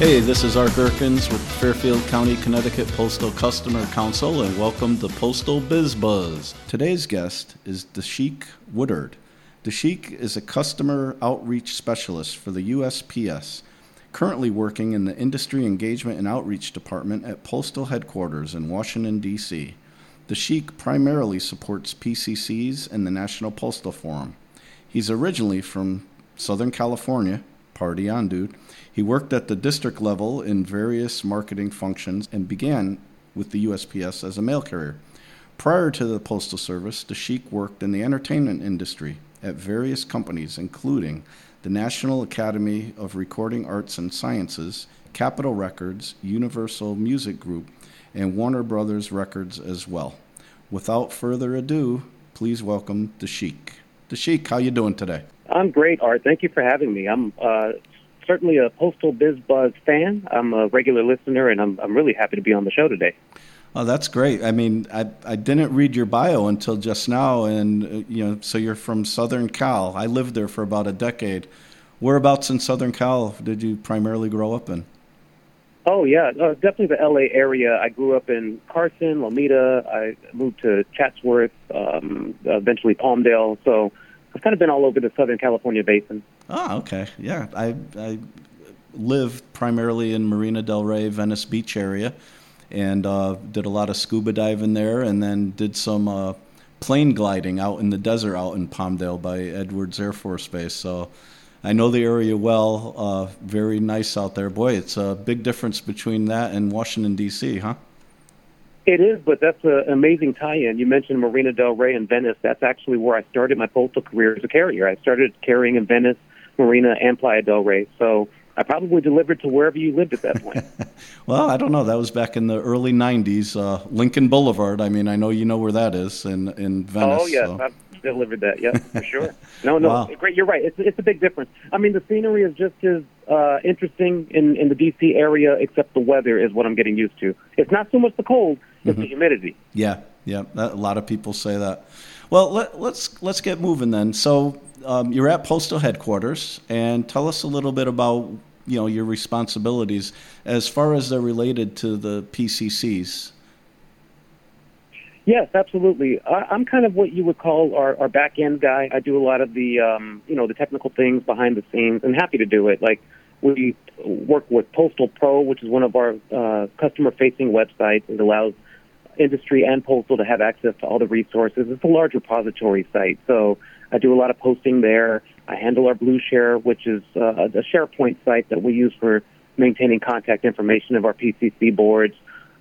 Hey, this is Art Gerkins with Fairfield County, Connecticut Postal Customer Council, and welcome to Postal Biz Buzz. Today's guest is Da Shiek Woodard. Da Shiek is a customer outreach specialist for the USPS, currently working in the Industry Engagement and Outreach Department at Postal Headquarters in Washington, D.C. Da Shiek primarily supports PCCs and the National Postal Forum. He's originally from Southern California, party on, dude. He worked at the district level in various marketing functions and began with the USPS as a mail carrier. Prior to the Postal Service, Da Shiek worked in the entertainment industry at various companies, including the National Academy of Recording Arts and Sciences, Capitol Records, Universal Music Group, and Warner Brothers Records as well. Without further ado, please welcome the Sheik. The Da Shiek, how you doing today? I'm great, Art. Thank you for having me. I'm uh, certainly a Postal Biz Buzz fan. I'm a regular listener, and I'm, I'm really happy to be on the show today. Oh, that's great. I mean, I, I didn't read your bio until just now, and uh, you know, so you're from Southern Cal. I lived there for about a decade. Whereabouts in Southern Cal did you primarily grow up in? Oh yeah, uh, definitely the LA area. I grew up in Carson, Lomita. I moved to Chatsworth, um, eventually Palmdale. So I've kind of been all over the Southern California basin. Oh, okay. Yeah, I I live primarily in Marina Del Rey, Venice Beach area, and uh, did a lot of scuba diving there, and then did some uh, plane gliding out in the desert out in Palmdale by Edwards Air Force Base. So I know the area well. Uh, very nice out there. Boy, it's a big difference between that and Washington D.C., huh? It is, but that's an amazing tie-in. You mentioned Marina Del Rey and Venice. That's actually where I started my postal career as a carrier. I started carrying in Venice, Marina, and Playa Del Rey. So I probably delivered to wherever you lived at that point. well, I don't know. That was back in the early '90s. Uh, Lincoln Boulevard. I mean, I know you know where that is in in Venice. Oh yes, so. I've delivered that. Yeah, for sure. No, no, wow. great. You're right. It's it's a big difference. I mean, the scenery is just as uh, interesting in in the DC area, except the weather is what I'm getting used to. It's not so much the cold; mm-hmm. the humidity. Yeah, yeah. That, a lot of people say that. Well, let, let's let's get moving then. So um, you're at postal headquarters, and tell us a little bit about you know your responsibilities as far as they're related to the PCCs. Yes, absolutely. I, I'm kind of what you would call our, our back end guy. I do a lot of the um, you know the technical things behind the scenes, and happy to do it. Like we work with Postal Pro, which is one of our uh, customer facing websites. It allows industry and postal to have access to all the resources. It's a large repository site, so I do a lot of posting there. I handle our BlueShare, which is uh, a SharePoint site that we use for maintaining contact information of our PCC boards.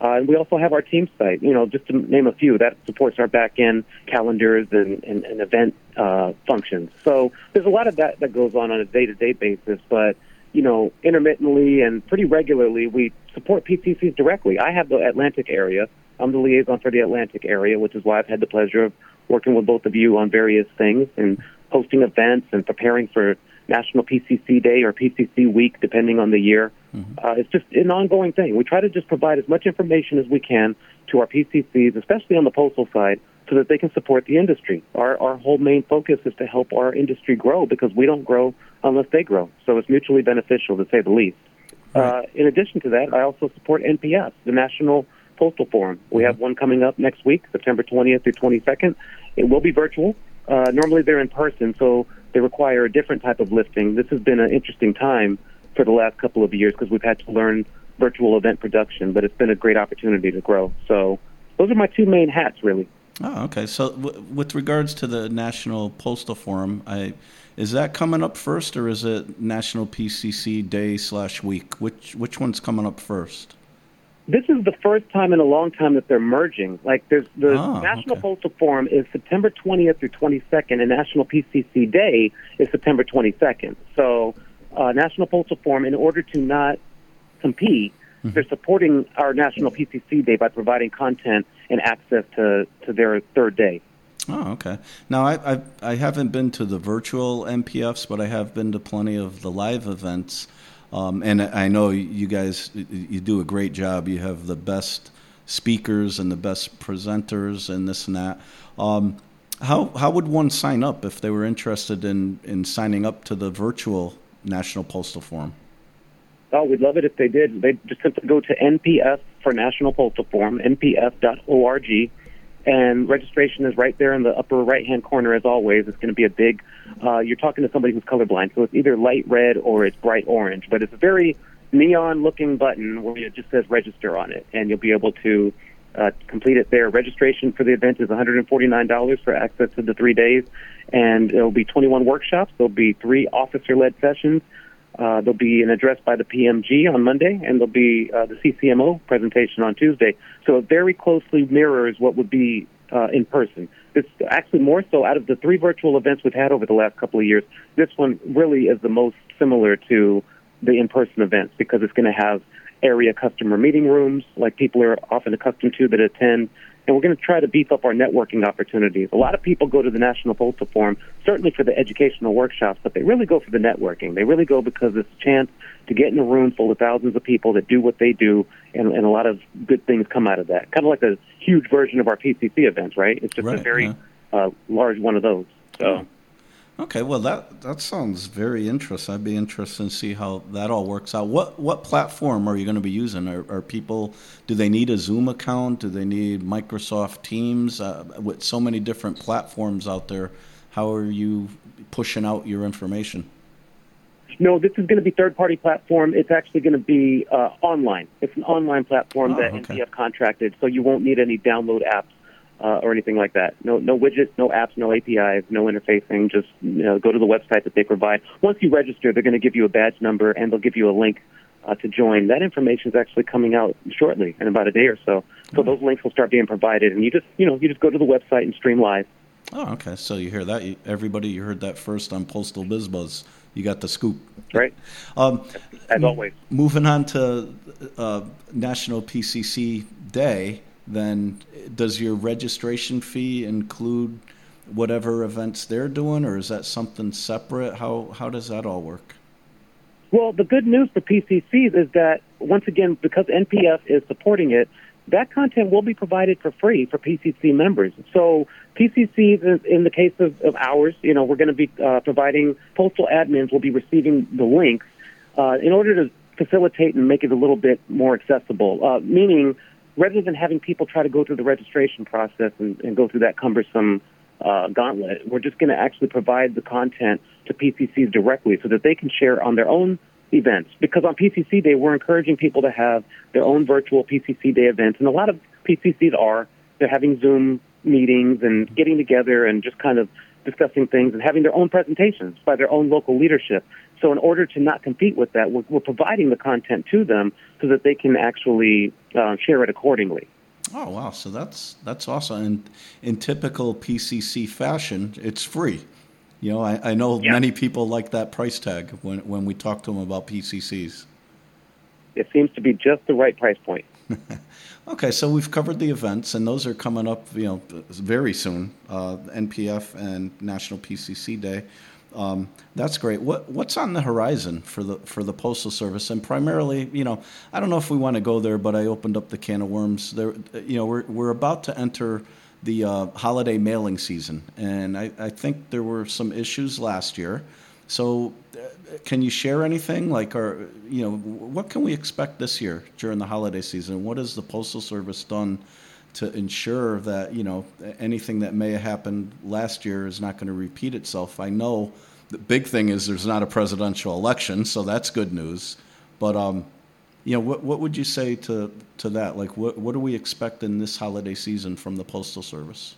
Uh, and we also have our team site, you know, just to name a few, that supports our back end calendars and, and, and event uh, functions. So there's a lot of that that goes on on a day to day basis, but, you know, intermittently and pretty regularly, we support PCCs directly. I have the Atlantic area. I'm the liaison for the Atlantic area, which is why I've had the pleasure of working with both of you on various things and hosting events and preparing for National PCC Day or PCC Week, depending on the year. Mm-hmm. Uh, it's just an ongoing thing. We try to just provide as much information as we can to our PCCs, especially on the postal side, so that they can support the industry. Our, our whole main focus is to help our industry grow because we don't grow unless they grow. So it's mutually beneficial, to say the least. Right. Uh, in addition to that, I also support NPF, the National Postal Forum. We have one coming up next week, September 20th through 22nd. It will be virtual. Uh, normally they're in person, so they require a different type of lifting. This has been an interesting time for the last couple of years because we've had to learn virtual event production, but it's been a great opportunity to grow. So those are my two main hats, really. Oh, okay. So, w- with regards to the National Postal Forum, I, is that coming up first, or is it National PCC Day slash Week? Which which one's coming up first? This is the first time in a long time that they're merging. Like there's the oh, National okay. Postal Forum is September 20th through 22nd, and National PCC Day is September 22nd. So uh, National Postal Forum, in order to not compete, mm-hmm. they're supporting our National PCC Day by providing content and access to, to their third day. Oh, okay. Now I, I I haven't been to the virtual NPFs, but I have been to plenty of the live events. Um, and I know you guys, you do a great job. You have the best speakers and the best presenters and this and that. Um, how how would one sign up if they were interested in, in signing up to the virtual National Postal Forum? Oh, we'd love it if they did. They just simply go to NPF for National Postal Forum, npf.org, and registration is right there in the upper right-hand corner. As always, it's going to be a big. Uh, you're talking to somebody who's colorblind, so it's either light red or it's bright orange. But it's a very neon-looking button where it just says register on it, and you'll be able to uh, complete it there. Registration for the event is $149 for access to the three days, and there'll be 21 workshops. There'll be three officer-led sessions. Uh, there'll be an address by the PMG on Monday, and there'll be uh, the CCMO presentation on Tuesday. So it very closely mirrors what would be uh, in person. It's actually more so out of the three virtual events we've had over the last couple of years. This one really is the most similar to the in-person events because it's going to have area customer meeting rooms like people are often accustomed to that attend. And we're going to try to beef up our networking opportunities. A lot of people go to the National Postal Forum, certainly for the educational workshops, but they really go for the networking. They really go because it's a chance to get in a room full of thousands of people that do what they do, and, and a lot of good things come out of that. Kind of like a huge version of our PCC events, right? It's just right, a very yeah. uh, large one of those. So. Okay, well that that sounds very interesting. I'd be interested to see how that all works out. What what platform are you going to be using? Are, are people do they need a Zoom account? Do they need Microsoft Teams? Uh, with so many different platforms out there, how are you pushing out your information? No, this is going to be third-party platform. It's actually going to be uh, online. It's an online platform Oh, that okay. NPF contracted, so you won't need any download apps uh, or anything like that. No, no widgets, no apps, no APIs, no interfacing. Just you know, go to the website that they provide. Once you register, they're going to give you a badge number and they'll give you a link uh, to join. That information is actually coming out shortly in about a day or so. So those links will start being provided, and you just you know you just go to the website and stream live. Oh, okay. So you hear that? Everybody, you heard that first on Postal Biz Buzz. You got the scoop. Right, Um, as always. moving on to uh, National PCC Day, then does your registration fee include whatever events they're doing, or is that something separate? How how does that all work? Well, the good news for PCCs is that once again, because NPF is supporting it, that content will be provided for free for PCC members. So PCCs, in, the case of, of ours, you know, we're going to be uh, providing postal admins will be receiving the links uh, in order to facilitate and make it a little bit more accessible. Uh, meaning, rather than having people try to go through the registration process and, and go through that cumbersome uh, gauntlet, we're just going to actually provide the content to PCCs directly so that they can share on their own events. Because on PCC Day, we're encouraging people to have their own virtual PCC Day events, and a lot of PCCs are. They're having Zoom meetings and getting together and just kind of discussing things and having their own presentations by their own local leadership. So, in order to not compete with that, we're, we're providing the content to them so that they can actually uh, share it accordingly. Oh wow! So that's that's awesome. And in typical PCC fashion, it's free. You know, I, I know Yeah. many people like that price tag when when we talk to them about PCCs. It seems to be just the right price point. Okay, so we've covered the events, and those are coming up, you know, very soon. Uh, NPF and National PCC Day. Um, that's great. What what's on the horizon for the for the postal service? And primarily, you know, I don't know if we want to go there, but I opened up the can of worms. There, you know, we're we're about to enter the uh, holiday mailing season, and I, I think there were some issues last year. So, can you share anything like, or you know, what can we expect this year during the holiday season? What has the postal service done to ensure that you know anything that may have happened last year is not going to repeat itself? I know the big thing is there's not a presidential election, so that's good news. But um, you know, what what would you say to to that? Like, what what do we expect in this holiday season from the postal service?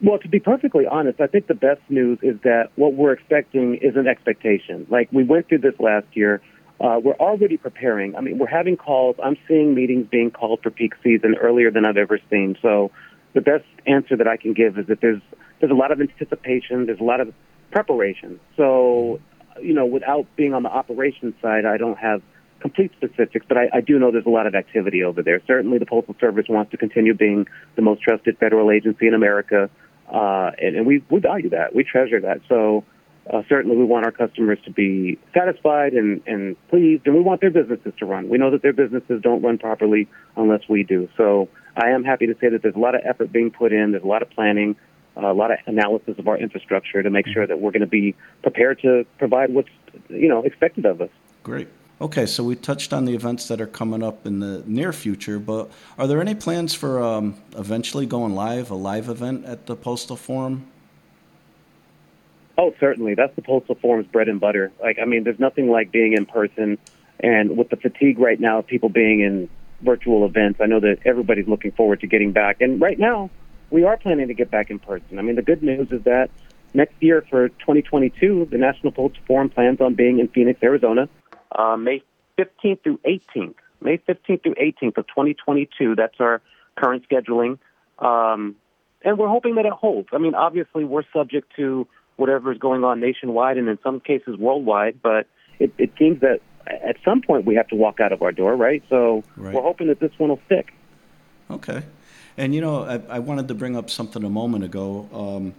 Well, to be perfectly honest, I think the best news is that what we're expecting is an expectation. Like we went through this last year. Uh, we're already preparing. I mean, we're having calls. I'm seeing meetings being called for peak season earlier than I've ever seen. So the best answer that I can give is that there's there's a lot of anticipation. There's a lot of preparation. So, you know, without being on the operations side, I don't have complete specifics, but I, I do know there's a lot of activity over there. Certainly, the Postal Service wants to continue being the most trusted federal agency in America, uh, and, and we, we value that. We treasure that. So, uh, certainly, we want our customers to be satisfied and, and pleased, and we want their businesses to run. We know that their businesses don't run properly unless we do. So, I am happy to say that there's a lot of effort being put in. There's a lot of planning a lot of analysis of our infrastructure to make sure that we're going to be prepared to provide what's you know expected of us. Great. Okay, so we touched on the events that are coming up in the near future, but are there any plans for um, eventually going live, a live event at the Postal Forum? Oh, certainly. That's the Postal Forum's bread and butter. Like, I mean, there's nothing like being in person, and with the fatigue right now of people being in virtual events, I know that everybody's looking forward to getting back. And right now, we are planning to get back in person. I mean, the good news is that next year for 2022, the National Postal Forum plans on being in Phoenix, Arizona uh, May 15th through 18th. May 15th through 18th of 2022. That's our current scheduling. Um, and we're hoping that it holds. I mean, obviously, we're subject to whatever is going on nationwide and in some cases worldwide, but it, it seems that at some point we have to walk out of our door, right? So right. we're hoping that this one will stick. Okay. And, you know, I, I wanted to bring up something a moment ago. Um,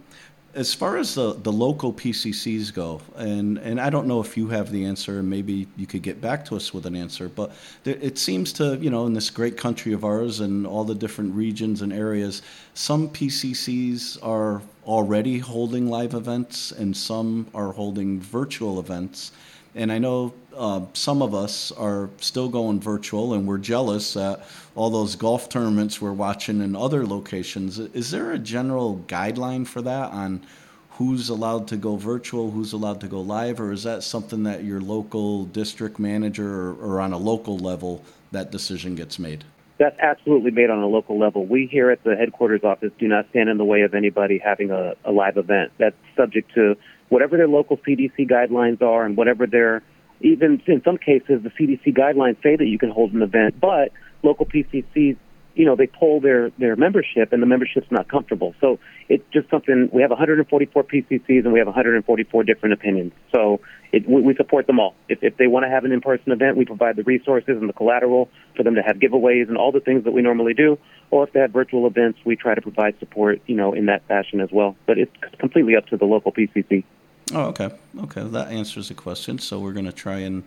as far as the, the local PCCs go, and, and I don't know if you have the answer, and maybe you could get back to us with an answer, but there, it seems to, you know, in this great country of ours and all the different regions and areas, some PCCs are already holding live events and some are holding virtual events. And I know uh, some of us are still going virtual, and we're jealous at all those golf tournaments we're watching in other locations. Is there a general guideline for that on who's allowed to go virtual, who's allowed to go live, or is that something that your local district manager or, or on a local level that decision gets made? That's absolutely made on a local level. We here at the headquarters office do not stand in the way of anybody having a, a live event. That's subject to whatever their local CDC guidelines are and whatever their, even in some cases, the CDC guidelines say that you can hold an event, but local PCCs, you know, they pull their, their membership and the membership's not comfortable. So it's just something, we have 144 PCCs and we have 144 different opinions. So it, we, we support them all. If, if they want to have an in-person event, we provide the resources and the collateral for them to have giveaways and all the things that we normally do. Or if they have virtual events, we try to provide support, you know, in that fashion as well. But it's completely up to the local PCC. Oh, okay. Okay, that answers the question. So we're going to try and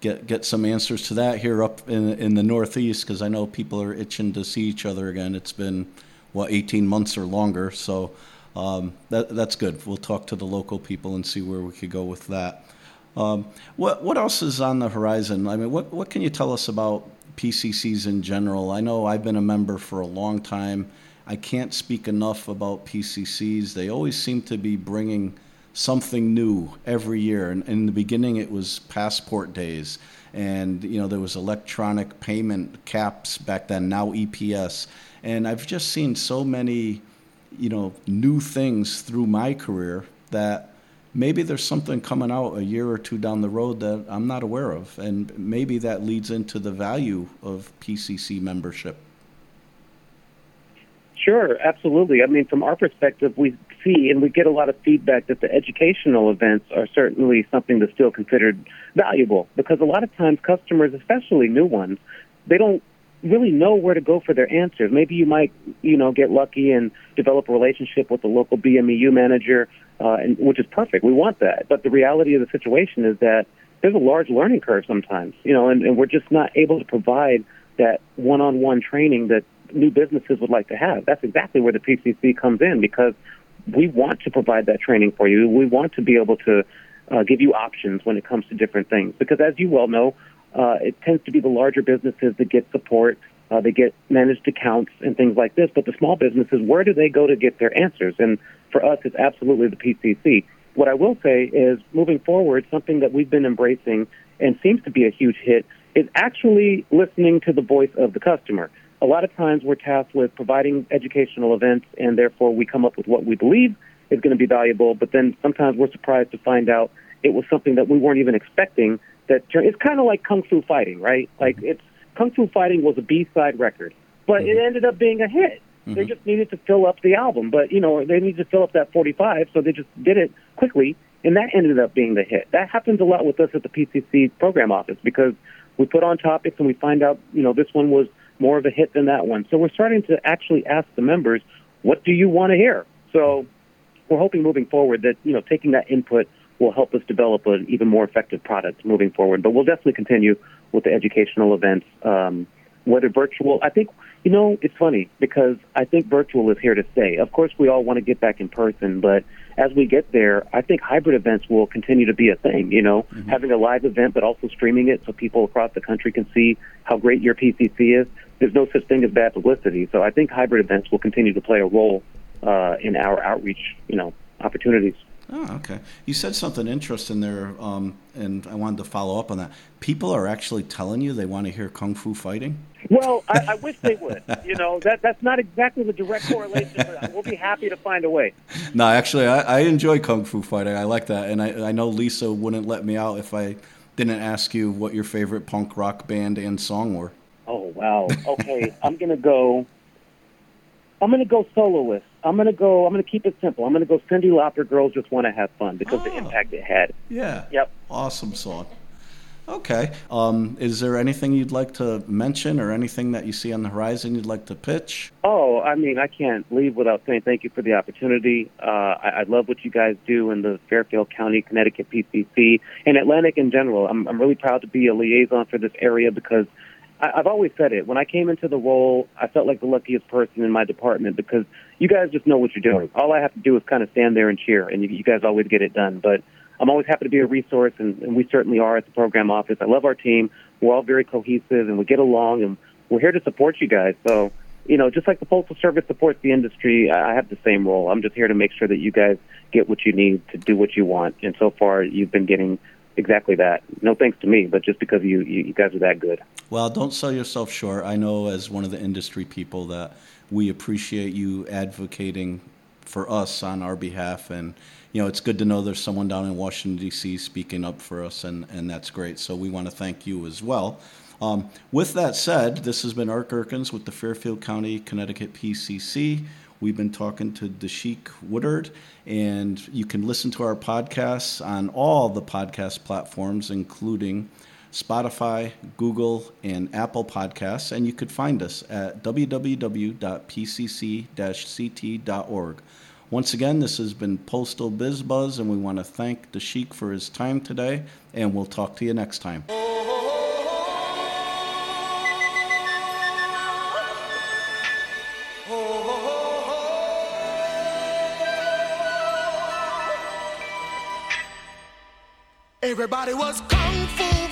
get get some answers to that here up in in the Northeast because I know people are itching to see each other again. It's been what 18 months or longer, so um, that that's good. We'll talk to the local people and see where we could go with that. Um, what what else is on the horizon? I mean, what what can you tell us about PCCs in general? I know I've been a member for a long time. I can't speak enough about PCCs. They always seem to be bringing something new every year. And in the beginning, it was passport days, and you know there was electronic payment caps back then. Now EPS, and I've just seen so many, you know, new things through my career that maybe there's something coming out a year or two down the road that I'm not aware of, and maybe that leads into the value of PCC membership. Sure, absolutely. I mean, from our perspective, we see and we get a lot of feedback that the educational events are certainly something that's still considered valuable because a lot of times customers, especially new ones, they don't really know where to go for their answers. Maybe you might, you know, get lucky and develop a relationship with the local BMEU manager, uh, and, which is perfect. We want that. But the reality of the situation is that there's a large learning curve sometimes, you know, and, and we're just not able to provide that one-on-one training that new businesses would like to have. That's exactly where the PCC comes in because we want to provide that training for you. We want to be able to uh, give you options when it comes to different things because, as you well know, uh, it tends to be the larger businesses that get support. Uh, they get managed accounts and things like this. But the small businesses, where do they go to get their answers? And for us, it's absolutely the PCC. What I will say is, moving forward, something that we've been embracing and seems to be a huge hit is actually listening to the voice of the customer a lot of times we're tasked with providing educational events, and therefore we come up with what we believe is going to be valuable. But then sometimes we're surprised to find out it was something that we weren't even expecting. That it's kind of like kung fu fighting, right? Like it's kung fu fighting was a B-side record, but it mm-hmm. ended up being a hit. Mm-hmm. They just needed to fill up the album, but you know they needed to fill up that 45, so they just did it quickly, and that ended up being the hit. That happens a lot with us at the PCC program office because we put on topics and we find out, you know, this one was more of a hit than that one. So we're starting to actually ask the members, what do you want to hear? So we're hoping moving forward that, you know, taking that input will help us develop an even more effective product moving forward. But we'll definitely continue with the educational events, um, whether virtual. I think You know, it's funny because I think virtual is here to stay. Of course, we all want to get back in person, but as we get there, I think hybrid events will continue to be a thing. You know, mm-hmm. having a live event, but also streaming it so people across the country can see how great your PCC is. There's no such thing as bad publicity. So I think hybrid events will continue to play a role uh, in our outreach, you know, opportunities. Oh, okay. You said something interesting there, um, and I wanted to follow up on that. People are actually telling you they want to hear kung fu fighting. Well, I, I wish they would. You know, that that's not exactly the direct correlation, but we'll be happy to find a way. No, actually, I, I enjoy kung fu fighting. I like that, and I I know Lisa wouldn't let me out if I didn't ask you what your favorite punk rock band and song were. Oh wow. Okay, I'm gonna go. I'm gonna go soloist. I'm gonna go. I'm gonna keep it simple. I'm gonna go. Cyndi Lauper, "Girls Just Want to Have Fun" because oh. the impact it had. Yeah. Yep. Awesome song. Okay. Um, is there anything you'd like to mention or anything that you see on the horizon you'd like to pitch? Oh, I mean, I can't leave without saying thank you for the opportunity. Uh, I, I love what you guys do in the Fairfield County, Connecticut PCC, and Atlantic in general. I'm, I'm really proud to be a liaison for this area because I, I've always said it. When I came into the role, I felt like the luckiest person in my department because you guys just know what you're doing. All I have to do is kind of stand there and cheer, and you, you guys always get it done. But I'm always happy to be a resource, and, and we certainly are at the program office. I love our team. We're all very cohesive, and we get along, and we're here to support you guys. So, you know, just like the Postal Service supports the industry, I have the same role. I'm just here to make sure that you guys get what you need to do what you want. And so far, you've been getting exactly that. No thanks to me, but just because you, you, you guys are that good. Well, don't sell yourself short. I know as one of the industry people that we appreciate you advocating for us on our behalf. And you know it's good to know there's someone down in washington d.c speaking up for us and, and that's great. So we want to thank you as well. Um, with that said this has been art gerkens with the fairfield county connecticut pcc We've been talking to Da Shiek Woodard, and you can listen to our podcasts on all the podcast platforms, including Spotify, Google, and Apple Podcasts. And you could find us at www.pcc-ct.org. Once again, this has been Postal Biz Buzz, and we want to thank the Sheik for his time today, and we'll talk to you next time. Everybody was kung fu